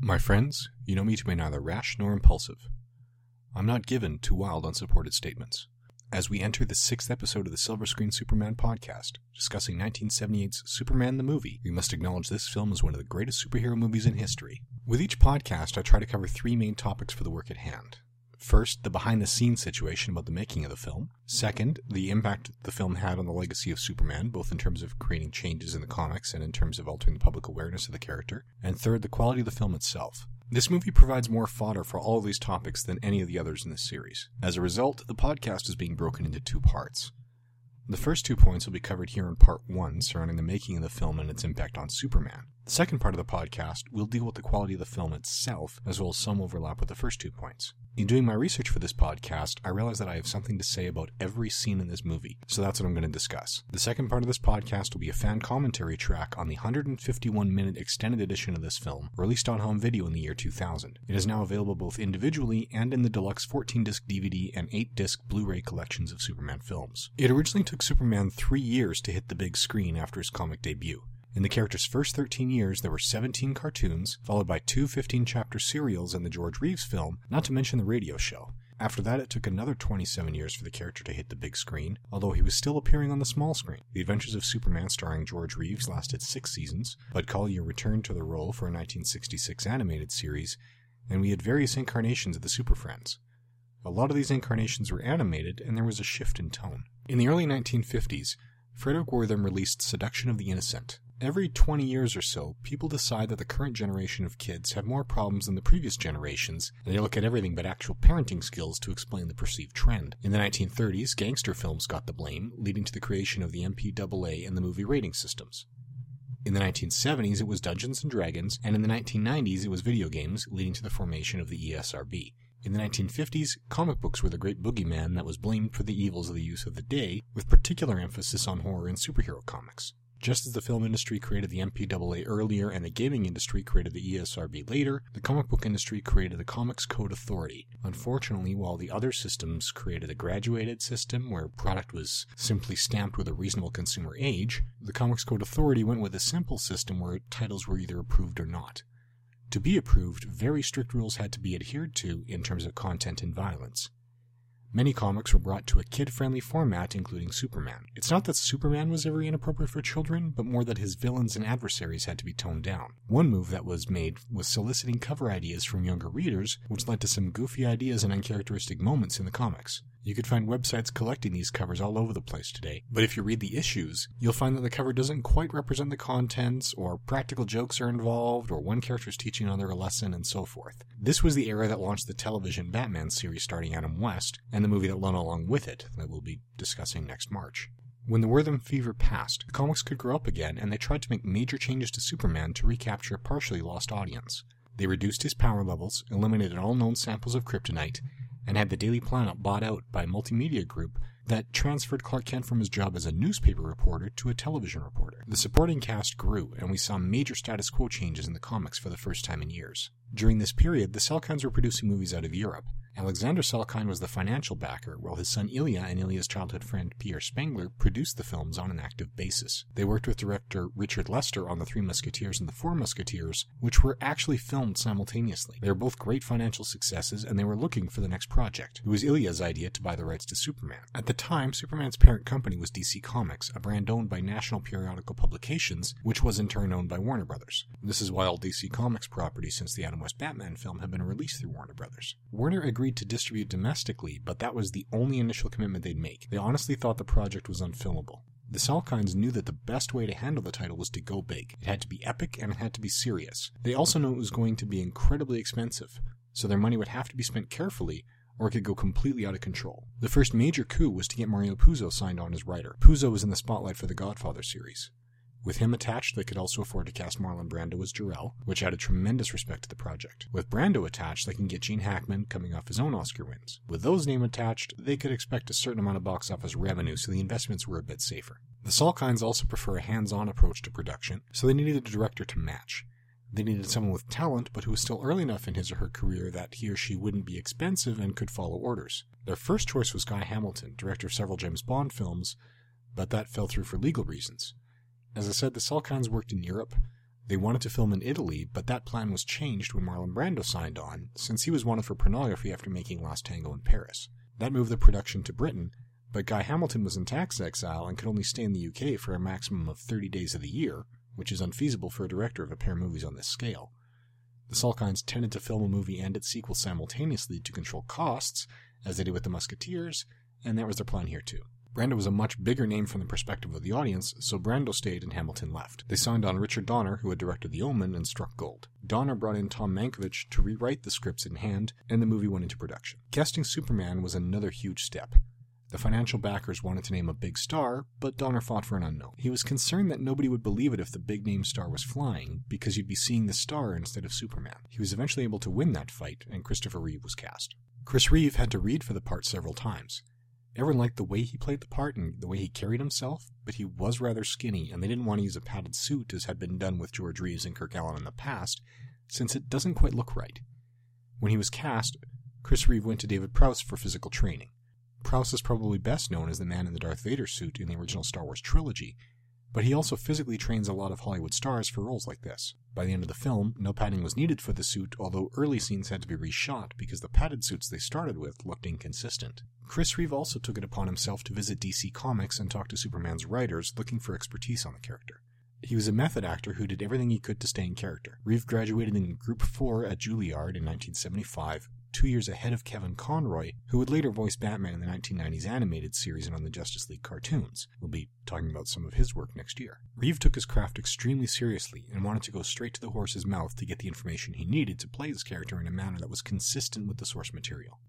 My friends, you know me to be neither rash nor impulsive. I'm not given to wild, unsupported statements. As we enter the sixth episode of the Silver Screen Superman podcast, discussing 1978's Superman the movie, we must acknowledge this film is one of the greatest superhero movies in history. With each podcast, I try to cover three main topics for the work at hand. First, the behind the scenes situation about the making of the film. Second, the impact the film had on the legacy of Superman, both in terms of creating changes in the comics and in terms of altering the public awareness of the character. And third, the quality of the film itself. This movie provides more fodder for all of these topics than any of the others in this series. As a result, the podcast is being broken into two parts. The first two points will be covered here in part one surrounding the making of the film and its impact on Superman. The second part of the podcast will deal with the quality of the film itself, as well as some overlap with the first two points. In doing my research for this podcast, I realized that I have something to say about every scene in this movie, so that's what I'm going to discuss. The second part of this podcast will be a fan commentary track on the 151 minute extended edition of this film, released on home video in the year 2000. It is now available both individually and in the deluxe 14 disc DVD and 8 disc Blu ray collections of Superman films. It originally took Superman three years to hit the big screen after his comic debut. In the character's first 13 years, there were 17 cartoons, followed by two 15 chapter serials in the George Reeves film, not to mention the radio show. After that, it took another 27 years for the character to hit the big screen, although he was still appearing on the small screen. The Adventures of Superman starring George Reeves lasted six seasons, Bud Collyer returned to the role for a 1966 animated series, and we had various incarnations of the Super Friends. A lot of these incarnations were animated, and there was a shift in tone. In the early 1950s, Frederick Wertham released Seduction of the Innocent, Every 20 years or so, people decide that the current generation of kids have more problems than the previous generations, and they look at everything but actual parenting skills to explain the perceived trend. In the 1930s, gangster films got the blame, leading to the creation of the MPAA and the movie rating systems. In the 1970s, it was Dungeons and Dragons, and in the 1990s, it was video games, leading to the formation of the ESRB. In the 1950s, comic books were the great boogeyman that was blamed for the evils of the youth of the day, with particular emphasis on horror and superhero comics. Just as the film industry created the MPAA earlier and the gaming industry created the ESRB later, the comic book industry created the Comics Code Authority. Unfortunately, while the other systems created a graduated system where product was simply stamped with a reasonable consumer age, the Comics Code Authority went with a simple system where titles were either approved or not. To be approved, very strict rules had to be adhered to in terms of content and violence. Many comics were brought to a kid friendly format, including Superman. It's not that Superman was ever inappropriate for children, but more that his villains and adversaries had to be toned down. One move that was made was soliciting cover ideas from younger readers, which led to some goofy ideas and uncharacteristic moments in the comics. You could find websites collecting these covers all over the place today, but if you read the issues, you'll find that the cover doesn't quite represent the contents, or practical jokes are involved, or one character is teaching another a lesson, and so forth. This was the era that launched the television Batman series starring Adam West, and the movie that went along with it, that we'll be discussing next March. When the Wertham fever passed, the comics could grow up again, and they tried to make major changes to Superman to recapture a partially lost audience. They reduced his power levels, eliminated all known samples of kryptonite, and had the Daily Planet bought out by Multimedia Group that transferred Clark Kent from his job as a newspaper reporter to a television reporter. The supporting cast grew, and we saw major status quo changes in the comics for the first time in years. During this period, the Salkinds were producing movies out of Europe, Alexander Salkind was the financial backer, while his son Ilya and Ilya's childhood friend Pierre Spengler produced the films on an active basis. They worked with director Richard Lester on The Three Musketeers and The Four Musketeers, which were actually filmed simultaneously. They were both great financial successes, and they were looking for the next project. It was Ilya's idea to buy the rights to Superman. At the time, Superman's parent company was DC Comics, a brand owned by National Periodical Publications, which was in turn owned by Warner Brothers. This is why all DC Comics properties since the Adam West Batman film have been released through Warner Brothers. Warner agreed agreed to distribute domestically, but that was the only initial commitment they'd make. They honestly thought the project was unfilmable. The Salkinds knew that the best way to handle the title was to go big. It had to be epic and it had to be serious. They also knew it was going to be incredibly expensive, so their money would have to be spent carefully or it could go completely out of control. The first major coup was to get Mario Puzo signed on as writer. Puzo was in the spotlight for the Godfather series. With him attached, they could also afford to cast Marlon Brando as Jor-El, which added tremendous respect to the project. With Brando attached, they can get Gene Hackman coming off his own Oscar wins. With those names attached, they could expect a certain amount of box office revenue, so the investments were a bit safer. The Salkinds also prefer a hands-on approach to production, so they needed a director to match. They needed someone with talent, but who was still early enough in his or her career that he or she wouldn't be expensive and could follow orders. Their first choice was Guy Hamilton, director of several James Bond films, but that fell through for legal reasons. As I said, the Salkinds worked in Europe. They wanted to film in Italy, but that plan was changed when Marlon Brando signed on, since he was wanted for pornography after making Last Tango in Paris. That moved the production to Britain, but Guy Hamilton was in tax exile and could only stay in the UK for a maximum of 30 days of the year, which is unfeasible for a director of a pair of movies on this scale. The Salkinds tended to film a movie and its sequel simultaneously to control costs, as they did with The Musketeers, and that was their plan here too. Brando was a much bigger name from the perspective of the audience, so Brando stayed and Hamilton left. They signed on Richard Donner, who had directed The Omen, and struck gold. Donner brought in Tom Mankiewicz to rewrite the scripts in hand, and the movie went into production. Casting Superman was another huge step. The financial backers wanted to name a big star, but Donner fought for an unknown. He was concerned that nobody would believe it if the big name star was flying, because you'd be seeing the star instead of Superman. He was eventually able to win that fight, and Christopher Reeve was cast. Chris Reeve had to read for the part several times. Everyone liked the way he played the part and the way he carried himself, but he was rather skinny, and they didn't want to use a padded suit as had been done with George Reeves and Kirk Alyn in the past, since it doesn't quite look right. When he was cast, Chris Reeve went to David Prowse for physical training. Prowse is probably best known as the man in the Darth Vader suit in the original Star Wars trilogy, but he also physically trains a lot of Hollywood stars for roles like this. By the end of the film, no padding was needed for the suit, although early scenes had to be reshot because the padded suits they started with looked inconsistent. Chris Reeve also took it upon himself to visit DC Comics and talk to Superman's writers looking for expertise on the character. He was a method actor who did everything he could to stay in character. Reeve graduated in Group 4 at Juilliard in 1975, two years ahead of Kevin Conroy, who would later voice Batman in the 1990s animated series and on the Justice League cartoons. We'll be talking about some of his work next year. Reeve took his craft extremely seriously and wanted to go straight to the horse's mouth to get the information he needed to play his character in a manner that was consistent with the source material.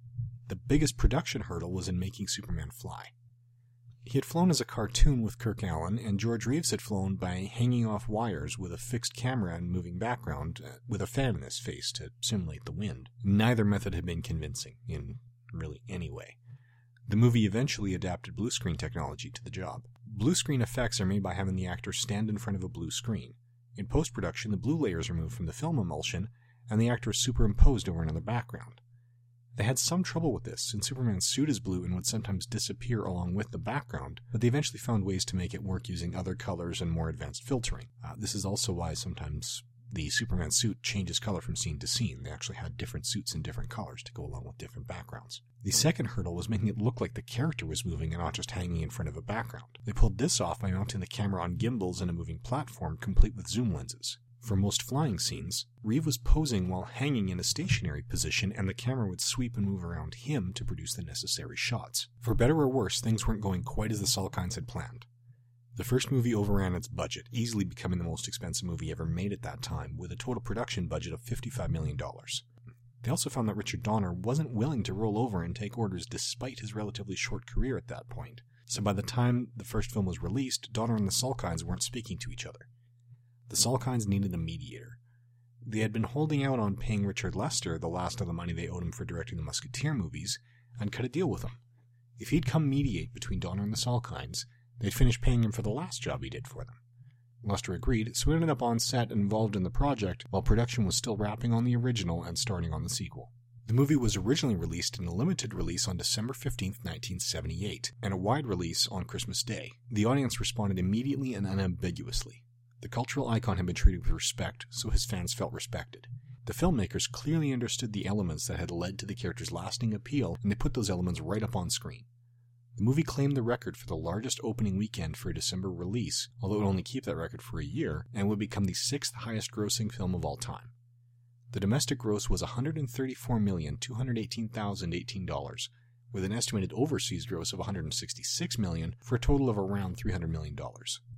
The biggest production hurdle was in making Superman fly. He had flown as a cartoon with Kirk Alyn, and George Reeves had flown by hanging off wires with a fixed camera and moving background uh, with a fan in his face to simulate the wind. Neither method had been convincing, in really any way. The movie eventually adapted blue screen technology to the job. Blue screen effects are made by having the actor stand in front of a blue screen. In post production, the blue layer is removed from the film emulsion, and the actor is superimposed over another background. They had some trouble with this, since Superman's suit is blue and would sometimes disappear along with the background, but they eventually found ways to make it work using other colors and more advanced filtering. Uh, this is also why sometimes the Superman suit changes color from scene to scene. They actually had different suits in different colors to go along with different backgrounds. The second hurdle was making it look like the character was moving and not just hanging in front of a background. They pulled this off by mounting the camera on gimbals in a moving platform complete with zoom lenses. For most flying scenes, Reeve was posing while hanging in a stationary position, and the camera would sweep and move around him to produce the necessary shots. For better or worse, things weren't going quite as the Salkinds had planned. The first movie overran its budget, easily becoming the most expensive movie ever made at that time, with a total production budget of $55 million. They also found that Richard Donner wasn't willing to roll over and take orders despite his relatively short career at that point. So by the time the first film was released, Donner and the Salkinds weren't speaking to each other. The Salkinds needed a mediator. They had been holding out on paying Richard Lester the last of the money they owed him for directing the Musketeer movies and cut a deal with him. If he'd come mediate between Donner and the Salkinds, they'd finish paying him for the last job he did for them. Lester agreed, so he ended up on set and involved in the project while production was still wrapping on the original and starting on the sequel. The movie was originally released in a limited release on December 15, 1978, and a wide release on Christmas Day. The audience responded immediately and unambiguously. The cultural icon had been treated with respect, so his fans felt respected. The filmmakers clearly understood the elements that had led to the character's lasting appeal, and they put those elements right up on screen. The movie claimed the record for the largest opening weekend for a December release, although it would only keep that record for a year, and would become the sixth highest grossing film of all time. The domestic gross was $134,218,018, with an estimated overseas gross of $166 million, for a total of around $300 million.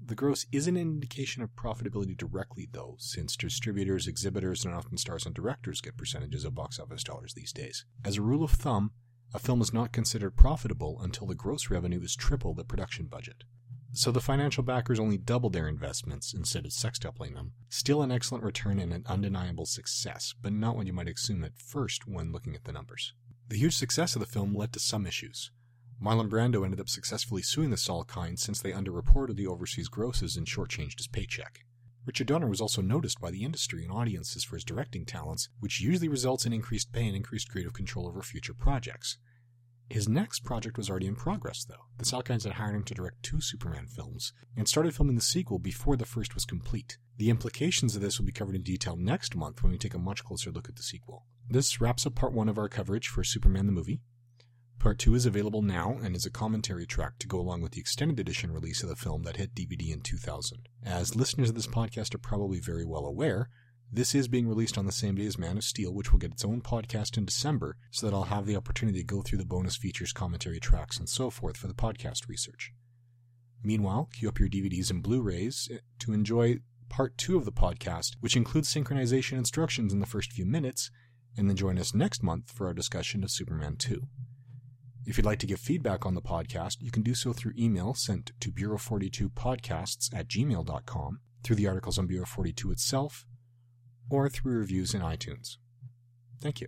The gross isn't an indication of profitability directly, though, since distributors, exhibitors, and often stars and directors get percentages of box office dollars these days. As a rule of thumb, a film is not considered profitable until the gross revenue is triple the production budget. So the financial backers only doubled their investments instead of sextupling them. Still an excellent return and an undeniable success, but not what you might assume at first when looking at the numbers. The huge success of the film led to some issues. Marlon Brando ended up successfully suing the Salkinds since they underreported the overseas grosses and shortchanged his paycheck. Richard Donner was also noticed by the industry and audiences for his directing talents, which usually results in increased pay and increased creative control over future projects. His next project was already in progress, though. The Salkinds had hired him to direct two Superman films, and started filming the sequel before the first was complete. The implications of this will be covered in detail next month when we take a much closer look at the sequel. This wraps up part one of our coverage for Superman the movie. Part two is available now and is a commentary track to go along with the extended edition release of the film that hit DVD in 2000. As listeners of this podcast are probably very well aware, this is being released on the same day as Man of Steel, which will get its own podcast in December, so that I'll have the opportunity to go through the bonus features, commentary tracks, and so forth for the podcast research. Meanwhile, queue up your DVDs and Blu rays to enjoy part two of the podcast, which includes synchronization instructions in the first few minutes, and then join us next month for our discussion of Superman 2. If you'd like to give feedback on the podcast, you can do so through email sent to Bureau42podcasts at gmail.com, through the articles on Bureau 42 itself, or through reviews in iTunes. Thank you.